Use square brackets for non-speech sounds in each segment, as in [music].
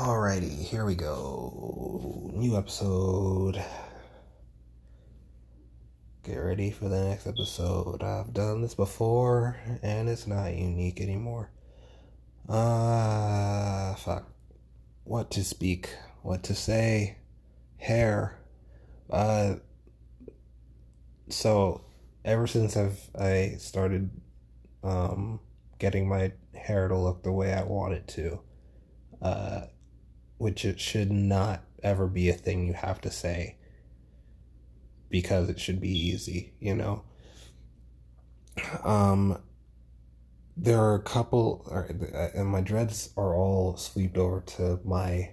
Alrighty, here we go. New episode. Get ready for the next episode. I've done this before and it's not unique anymore. Ah, uh, fuck. What to speak, what to say. Hair. Uh, so, ever since I've I started um, getting my hair to look the way I want it to, uh, which it should not ever be a thing you have to say because it should be easy, you know. Um, there are a couple, and my dreads are all swept over to my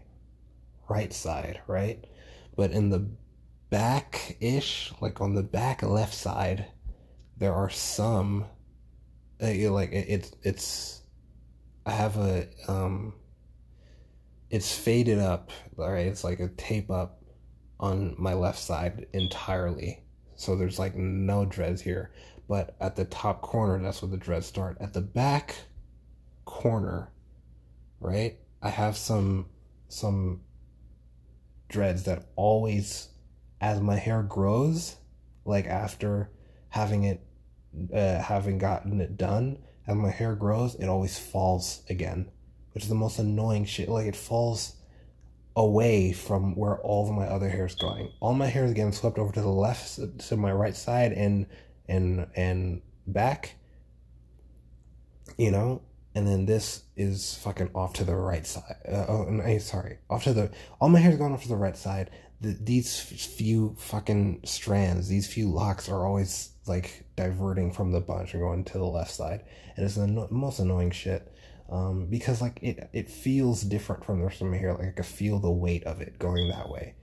right side, right? But in the back ish, like on the back left side, there are some, uh, like it, it's, it's, I have a, um, it's faded up, right? It's like a tape up on my left side entirely. So there's like no dreads here. But at the top corner, that's where the dreads start. At the back corner, right? I have some some dreads that always as my hair grows, like after having it uh, having gotten it done, as my hair grows, it always falls again which is the most annoying shit. Like it falls away from where all of my other hair is going. All my hair is getting swept over to the left, to my right side, and and and back. You know, and then this is fucking off to the right side. Uh, oh, no, sorry, off to the. All my hair is going off to the right side. The, these few fucking strands, these few locks are always like diverting from the bunch and going to the left side, and it's the no- most annoying shit um, because like it it feels different from the rest of my hair. Like I can feel the weight of it going that way.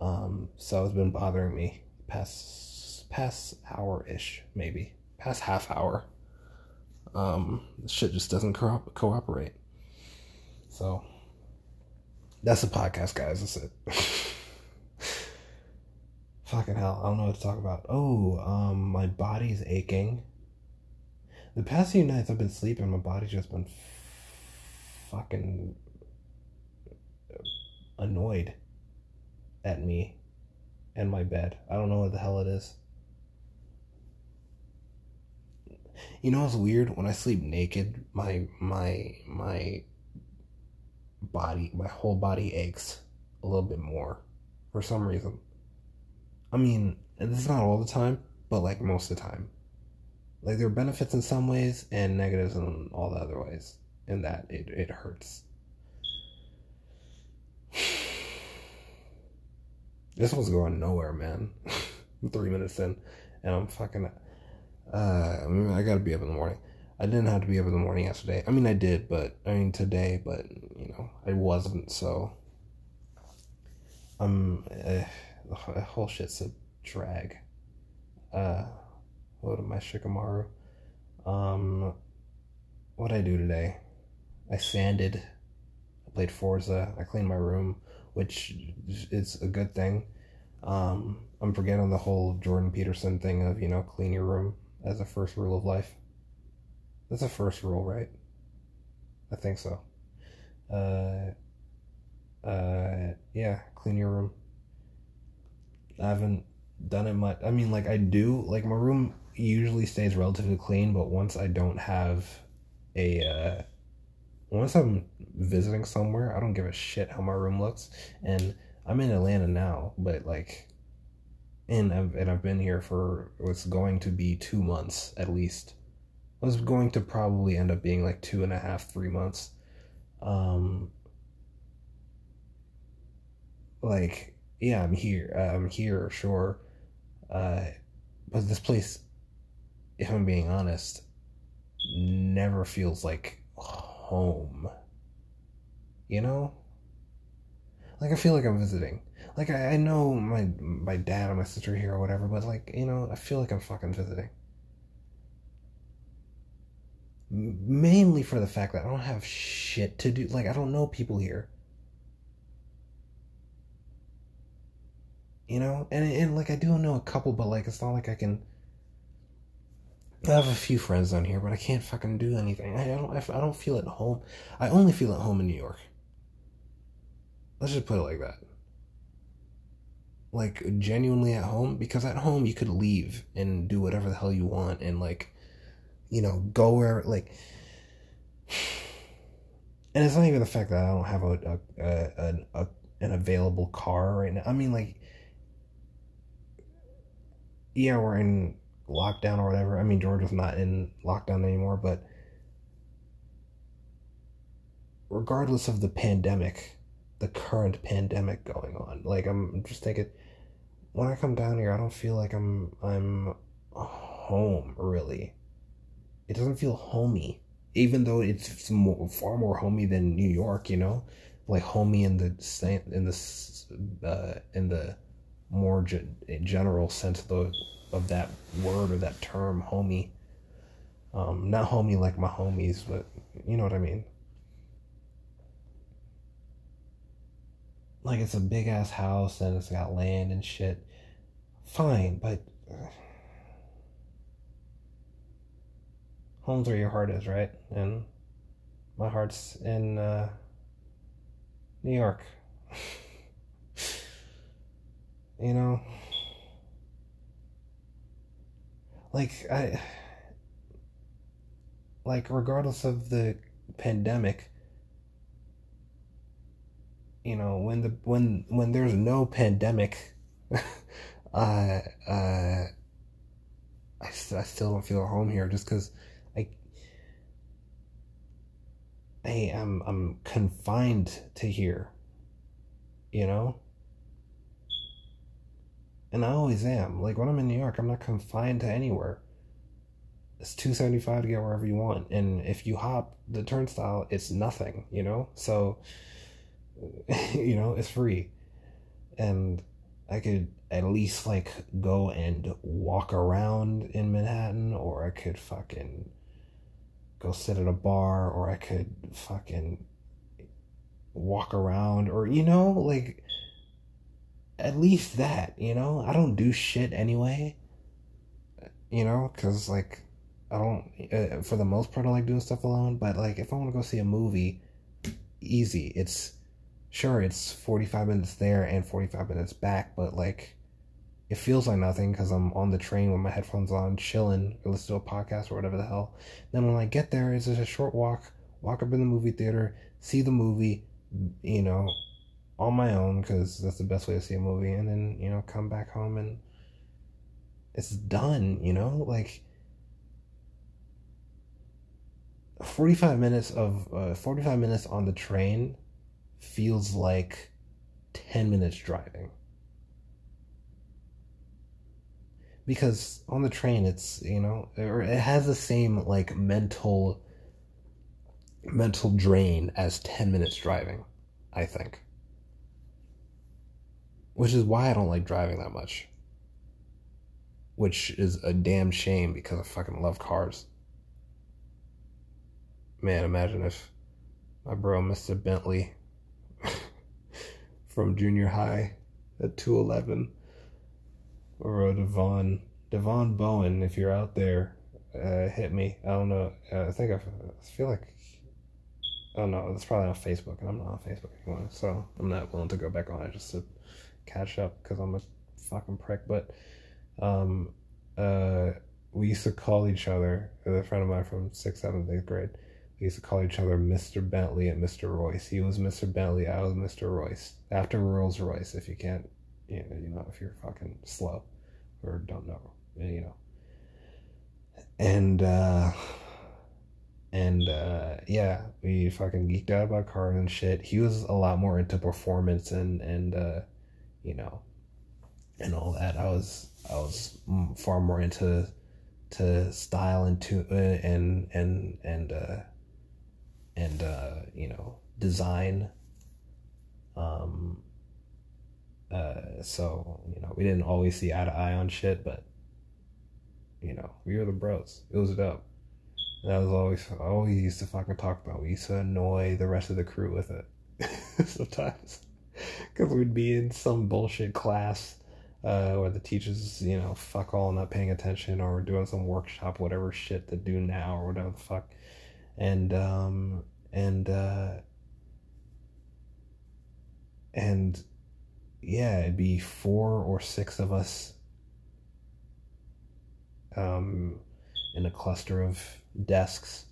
Um, so it's been bothering me past past hour ish maybe past half hour. Um, shit just doesn't co- cooperate. So that's the podcast, guys. That's it. [laughs] Fucking hell, I don't know what to talk about. Oh, um, my body's aching. The past few nights I've been sleeping, my body's just been fucking annoyed at me and my bed. I don't know what the hell it is. You know what's weird? When I sleep naked, my my my body, my whole body aches a little bit more for some reason. I mean, it's not all the time, but like most of the time. Like there are benefits in some ways and negatives in all the other ways and that it, it hurts. [sighs] this was going nowhere, man. [laughs] Three minutes in, and I'm fucking. Uh, I mean, I gotta be up in the morning. I didn't have to be up in the morning yesterday. I mean, I did, but I mean today, but you know, I wasn't. So, um, uh, [sighs] the whole shit's a drag. Uh, what am I, Shikamaru? Um, what I do today? I sanded. I played Forza. I cleaned my room, which is a good thing. Um, I'm forgetting the whole Jordan Peterson thing of, you know, clean your room as a first rule of life. That's a first rule, right? I think so. Uh, uh, yeah, clean your room. I haven't done it much. I mean, like, I do, like, my room usually stays relatively clean, but once I don't have a, uh, once I'm visiting somewhere, I don't give a shit how my room looks. And I'm in Atlanta now, but like, and I've, and I've been here for what's going to be two months at least. Was going to probably end up being like two and a half, three months. Um, like, yeah, I'm here. Uh, I'm here, sure. Uh, but this place, if I'm being honest, never feels like home. You know? Like I feel like I'm visiting. Like I, I know my my dad and my sister here or whatever, but like, you know, I feel like I'm fucking visiting. Mainly for the fact that I don't have shit to do. Like I don't know people here. You know? And and like I do know a couple, but like it's not like I can I have a few friends down here, but I can't fucking do anything. I don't. I don't feel at home. I only feel at home in New York. Let's just put it like that. Like genuinely at home because at home you could leave and do whatever the hell you want and like you know go where like [sighs] and it's not even the fact that I don't have a, a, a, a an available car right now. I mean like yeah, we're in lockdown or whatever. I mean Georgia's not in lockdown anymore, but regardless of the pandemic, the current pandemic going on. Like I'm just thinking when I come down here, I don't feel like I'm I'm home really. It doesn't feel homey, even though it's more, far more homey than New York. You know, like homey in the in the uh, in the more ge- general sense of the of that word or that term, homie. Um, not homie like my homies, but you know what I mean. like it's a big ass house and it's got land and shit. Fine, but uh, home's where your heart is, right? And my heart's in uh, New York. [laughs] you know, like I, like regardless of the pandemic you know when the when when there's no pandemic uh [laughs] uh I, I still don't feel at home here just because I I am I'm confined to here you know and I always am. Like when I'm in New York I'm not confined to anywhere. It's 275 to get wherever you want. And if you hop the turnstile it's nothing you know? So [laughs] you know, it's free. And I could at least like go and walk around in Manhattan, or I could fucking go sit at a bar, or I could fucking walk around, or you know, like at least that, you know? I don't do shit anyway, you know, because like I don't, uh, for the most part, I like doing stuff alone, but like if I want to go see a movie, easy. It's sure it's 45 minutes there and 45 minutes back but like it feels like nothing because i'm on the train with my headphones on chilling or listen to a podcast or whatever the hell then when i get there it's just a short walk walk up in the movie theater see the movie you know on my own because that's the best way to see a movie and then you know come back home and it's done you know like 45 minutes of uh, 45 minutes on the train feels like 10 minutes driving. Because on the train, it's, you know, or it has the same like mental mental drain as 10 minutes driving, I think. Which is why I don't like driving that much. Which is a damn shame because I fucking love cars. Man, imagine if my bro, Mr. Bentley, [laughs] from junior high at 211 or Devon Devon Bowen if you're out there uh, hit me I don't know uh, I think I feel like I don't know it's probably on Facebook and I'm not on Facebook anymore so I'm not willing to go back on it just to catch up because I'm a fucking prick but um uh we used to call each other a friend of mine from sixth seventh eighth grade we used to call each other Mr. Bentley and Mr. Royce. He was Mr. Bentley, I was Mr. Royce. After Rolls Royce, if you can't, you know, you know, if you're fucking slow or don't know, you know. And, uh, and, uh, yeah, we fucking geeked out about cars and shit. He was a lot more into performance and, and, uh, you know, and all that. I was, I was far more into, to style and to, uh, and, and, and, uh, and uh, you know design. Um, uh, so you know we didn't always see eye to eye on shit, but you know we were the bros. It was dope. And that was always I always used to fucking talk about. We used to annoy the rest of the crew with it [laughs] sometimes because we'd be in some bullshit class uh, where the teachers, you know, fuck all not paying attention or doing some workshop, whatever shit to do now or whatever the fuck. And um, and uh, and yeah, it'd be four or six of us um, in a cluster of desks,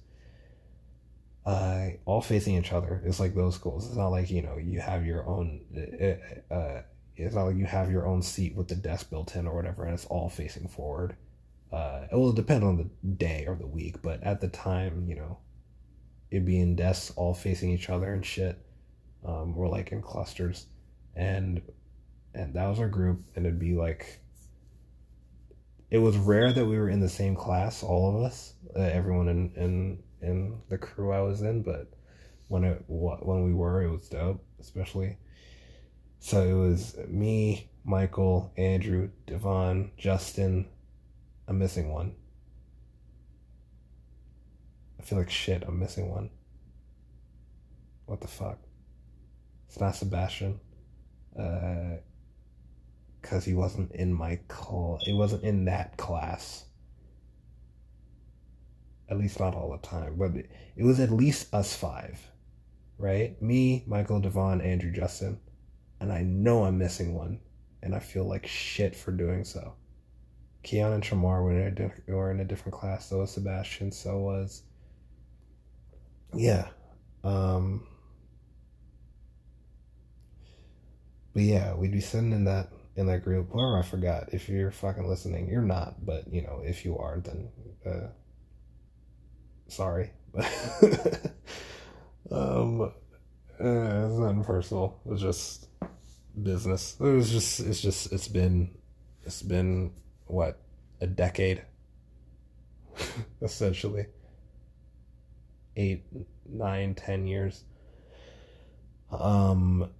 uh, all facing each other. It's like those schools. It's not like you know you have your own. Uh, uh, it's not like you have your own seat with the desk built in or whatever, and it's all facing forward. Uh, it will depend on the day or the week, but at the time, you know, it'd be in desks all facing each other and shit. Um, we're like in clusters, and and that was our group, and it'd be like it was rare that we were in the same class, all of us, uh, everyone in, in in the crew I was in. But when it when we were, it was dope, especially. So it was me, Michael, Andrew, Devon, Justin. I'm missing one. I feel like shit. I'm missing one. What the fuck? It's not Sebastian. Uh, because he wasn't in my call. It wasn't in that class. At least not all the time, but it was at least us five, right? Me, Michael, Devon, Andrew, Justin, and I know I'm missing one, and I feel like shit for doing so. Keon and Shamar were in a, were in a different class. So was Sebastian. So was yeah. Um, but yeah, we'd be sitting in that in that group. Or I forgot. If you're fucking listening, you're not. But you know, if you are, then uh, sorry. [laughs] um, uh, it's nothing personal. It's just business. It was just. It's just. It's been. It's been what a decade. [laughs] essentially. Eight, nine, ten years. Um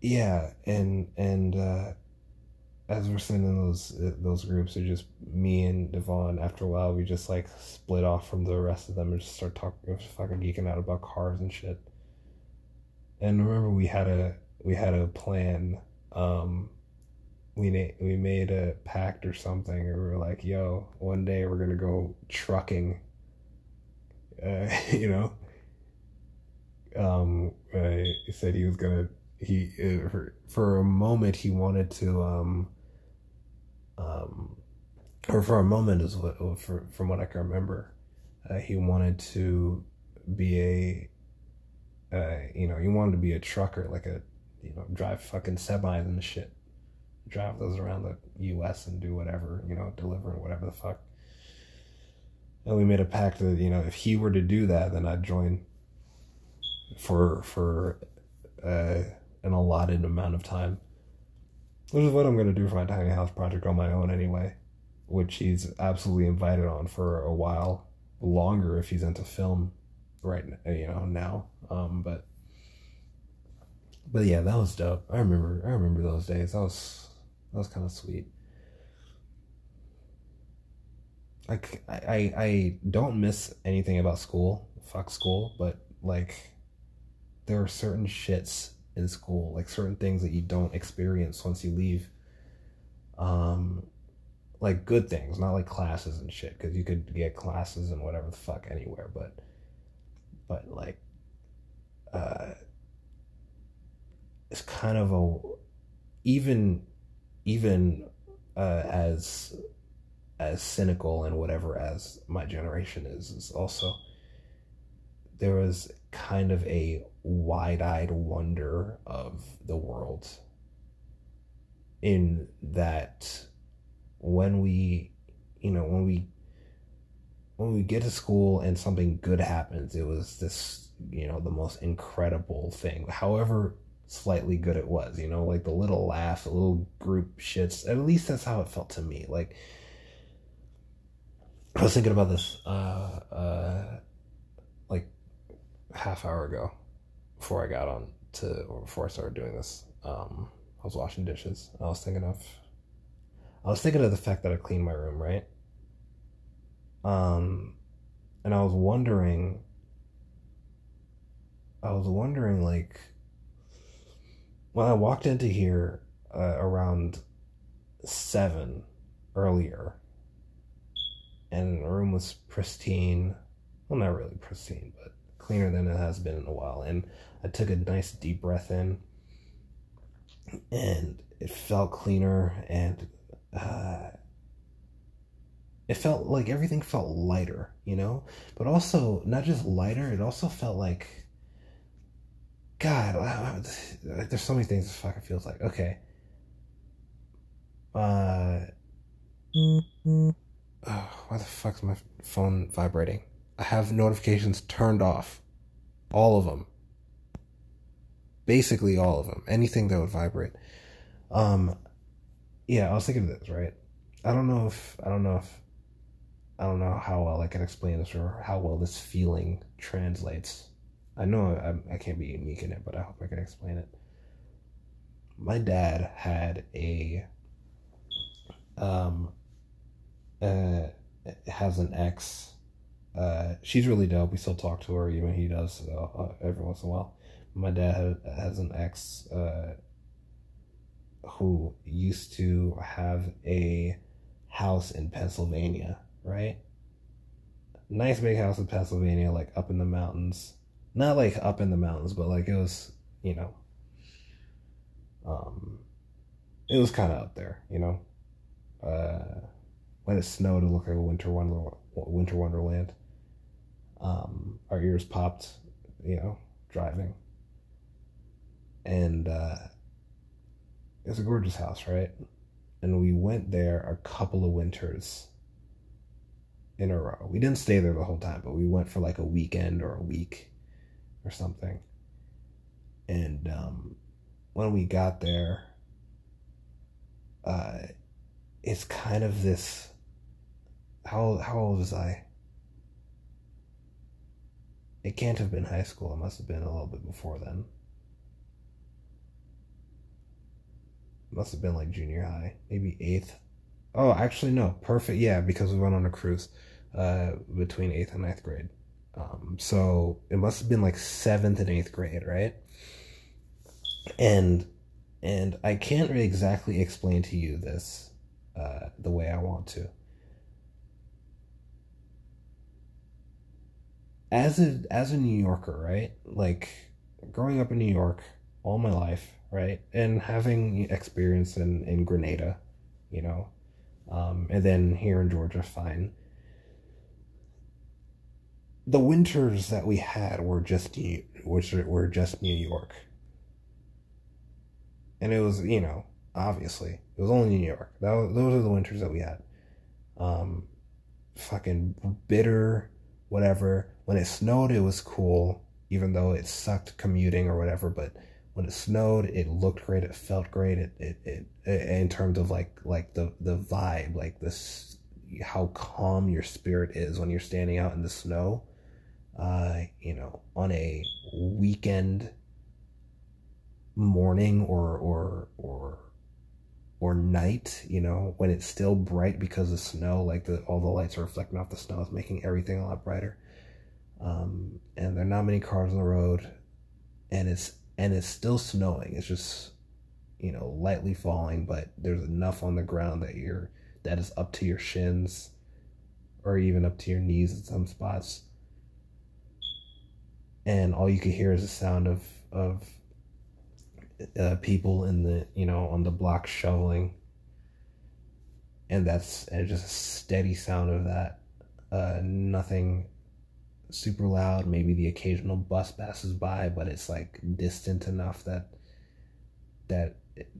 yeah, and and uh, as we're sitting in those uh, those groups, it's just me and Devon. After a while, we just like split off from the rest of them and just start talking, fucking geeking out about cars and shit. And remember, we had a we had a plan. Um, we na- we made a pact or something, or we were like, "Yo, one day we're gonna go trucking." Uh, [laughs] you know. Um, uh, he said he was gonna he uh, for, for a moment he wanted to um um or for a moment is what for, from what I can remember uh, he wanted to be a uh, you know he wanted to be a trucker like a you know drive fucking semis and shit drive those around the U.S. and do whatever you know deliver whatever the fuck and we made a pact that you know if he were to do that then I'd join for for uh an allotted amount of time. Which is what I'm going to do for my tiny house project on my own anyway, which he's absolutely invited on for a while longer if he's into film right you know now um but but yeah that was dope. I remember i remember those days. That was that was kind of sweet I, I i don't miss anything about school. Fuck school but like there are certain shits in school, like certain things that you don't experience once you leave. Um, like good things, not like classes and shit, because you could get classes and whatever the fuck anywhere, but, but like, uh, it's kind of a, even, even, uh, as, as cynical and whatever as my generation is, is also, there was kind of a wide eyed wonder of the world. In that, when we, you know, when we, when we get to school and something good happens, it was this, you know, the most incredible thing. However slightly good it was, you know, like the little laugh, the little group shits. At least that's how it felt to me. Like, I was thinking about this, uh, uh, half hour ago before I got on to or before I started doing this. Um, I was washing dishes. I was thinking of I was thinking of the fact that I cleaned my room, right? Um, and I was wondering I was wondering like when I walked into here uh, around seven earlier, and the room was pristine. Well, not really pristine, but cleaner than it has been in a while. And I took a nice deep breath in, and it felt cleaner, and uh, it felt like everything felt lighter, you know. But also not just lighter; it also felt like, God, there's so many things this fucking feels like. Okay. Uh. Oh, why the fuck's my phone vibrating? I have notifications turned off. All of them. Basically all of them. Anything that would vibrate. Um yeah, I was thinking of this, right? I don't know if I don't know if I don't know how well I can explain this or how well this feeling translates. I know I, I can't be unique in it, but I hope I can explain it. My dad had a um uh has an ex uh, she's really dope. We still talk to her, even he does uh, every once in a while. My dad has an ex uh, who used to have a house in Pennsylvania, right? Nice big house in Pennsylvania, like up in the mountains. Not like up in the mountains, but like it was, you know, um, it was kind of up there, you know. Uh, when it snowed, it looked like a winter wonder, winter wonderland um, our ears popped, you know, driving. And uh, it's a gorgeous house, right? And we went there a couple of winters in a row. We didn't stay there the whole time, but we went for like a weekend or a week or something. And um, when we got there, uh, it's kind of this. How how old was I? It can't have been high school. It must have been a little bit before then. It must have been like junior high, maybe eighth. Oh, actually, no. Perfect. Yeah, because we went on a cruise uh, between eighth and ninth grade. Um, so it must have been like seventh and eighth grade, right? And and I can't really exactly explain to you this uh, the way I want to. As a as a New Yorker, right? Like growing up in New York all my life, right? And having experience in in Grenada, you know, um, and then here in Georgia, fine. The winters that we had were just New, which were just New York, and it was you know obviously it was only New York. That was, those are the winters that we had. Um, fucking bitter, whatever when it snowed, it was cool, even though it sucked commuting or whatever. But when it snowed, it looked great. It felt great. It, it, it, it in terms of like, like the, the vibe, like this, how calm your spirit is when you're standing out in the snow. Uh, you know, on a weekend morning or, or, or, or night, you know, when it's still bright because of snow, like the all the lights are reflecting off the snow, is making everything a lot brighter um, and there are not many cars on the road, and it's and it's still snowing. It's just you know lightly falling, but there's enough on the ground that you're that is up to your shins, or even up to your knees in some spots. And all you can hear is the sound of of uh, people in the you know on the block shoveling, and that's and just a steady sound of that. Uh, nothing super loud. Maybe the occasional bus passes by, but it's like distant enough that that it,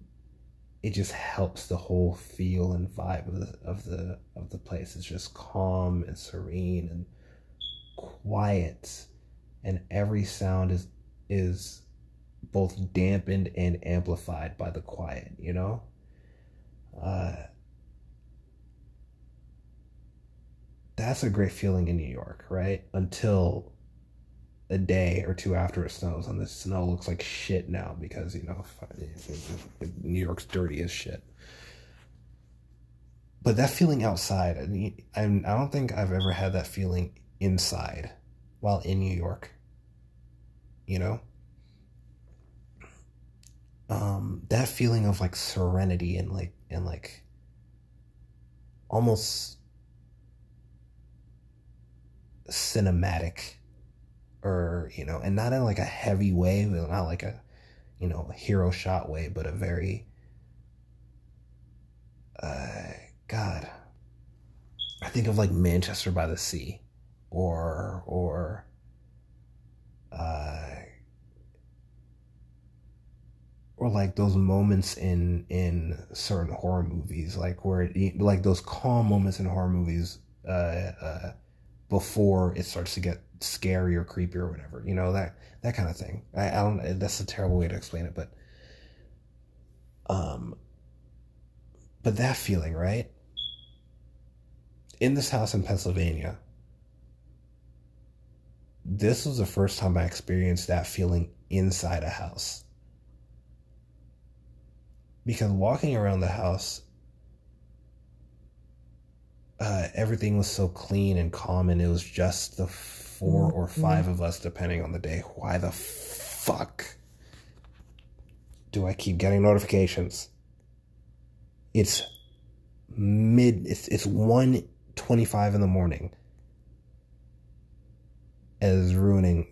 it just helps the whole feel and vibe of the of the of the place. It's just calm and serene and quiet, and every sound is is both dampened and amplified by the quiet. You know. Uh, that's a great feeling in New York, right? Until a day or two after it snows, and the snow looks like shit now because you know New York's dirty as shit. But that feeling outside, I, mean, I don't think I've ever had that feeling inside while in New York. You know, um, that feeling of like serenity and like and like almost cinematic or you know, and not in like a heavy way, not like a you know hero shot way, but a very uh, God, I think of like Manchester by the Sea, or or uh, or like those moments in in certain horror movies, like where it, like those calm moments in horror movies uh, uh, before it starts to get scary or creepy or whatever, you know that that kind of thing. I, I don't. That's a terrible way to explain it, but um, but that feeling, right? In this house in Pennsylvania, this was the first time I experienced that feeling inside a house because walking around the house uh, everything was so clean and calm and it was just the four or mm-hmm. five of us depending on the day. Why the fuck do i keep getting notifications? It's mid it's it's 1.25 in the morning. As ruining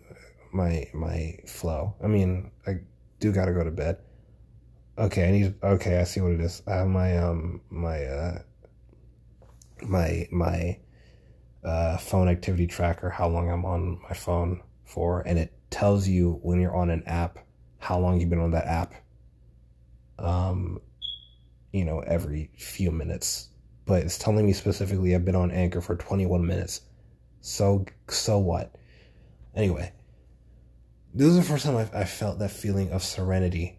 my my flow. I mean i do gotta go to bed Okay, I need. Okay, I see what it is. I have my um my uh my my uh phone activity tracker, how long I'm on my phone for, and it tells you when you're on an app how long you've been on that app. Um, you know, every few minutes, but it's telling me specifically I've been on Anchor for 21 minutes. So so what? Anyway, this is the first time I've, I felt that feeling of serenity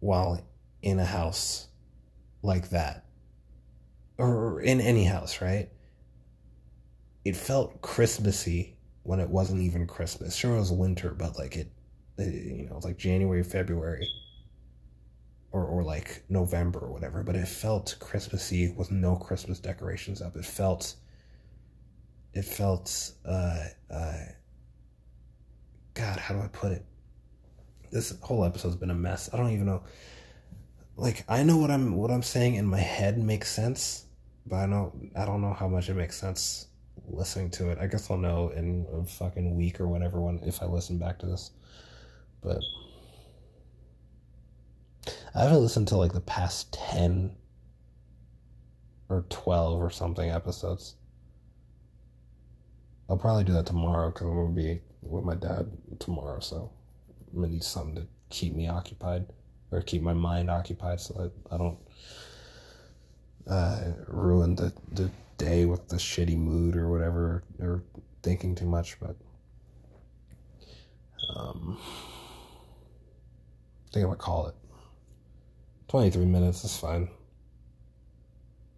while in a house like that or in any house, right? It felt Christmassy when it wasn't even Christmas. Sure, it was winter, but like it, you know, like January, February, or or like November or whatever. But it felt Christmassy with no Christmas decorations up. It felt, it felt, uh, uh, God, how do I put it? This whole episode's been a mess. I don't even know. Like I know what I'm what I'm saying in my head makes sense, but I don't I don't know how much it makes sense listening to it. I guess I'll know in a fucking week or whatever when if I listen back to this. But I haven't listened to like the past ten or twelve or something episodes. I'll probably do that tomorrow because I'm gonna be with my dad tomorrow. So Gonna need something to keep me occupied or keep my mind occupied so that I don't uh, ruin the, the day with the shitty mood or whatever or thinking too much. But um, I think I'm gonna call it. 23 minutes is fine.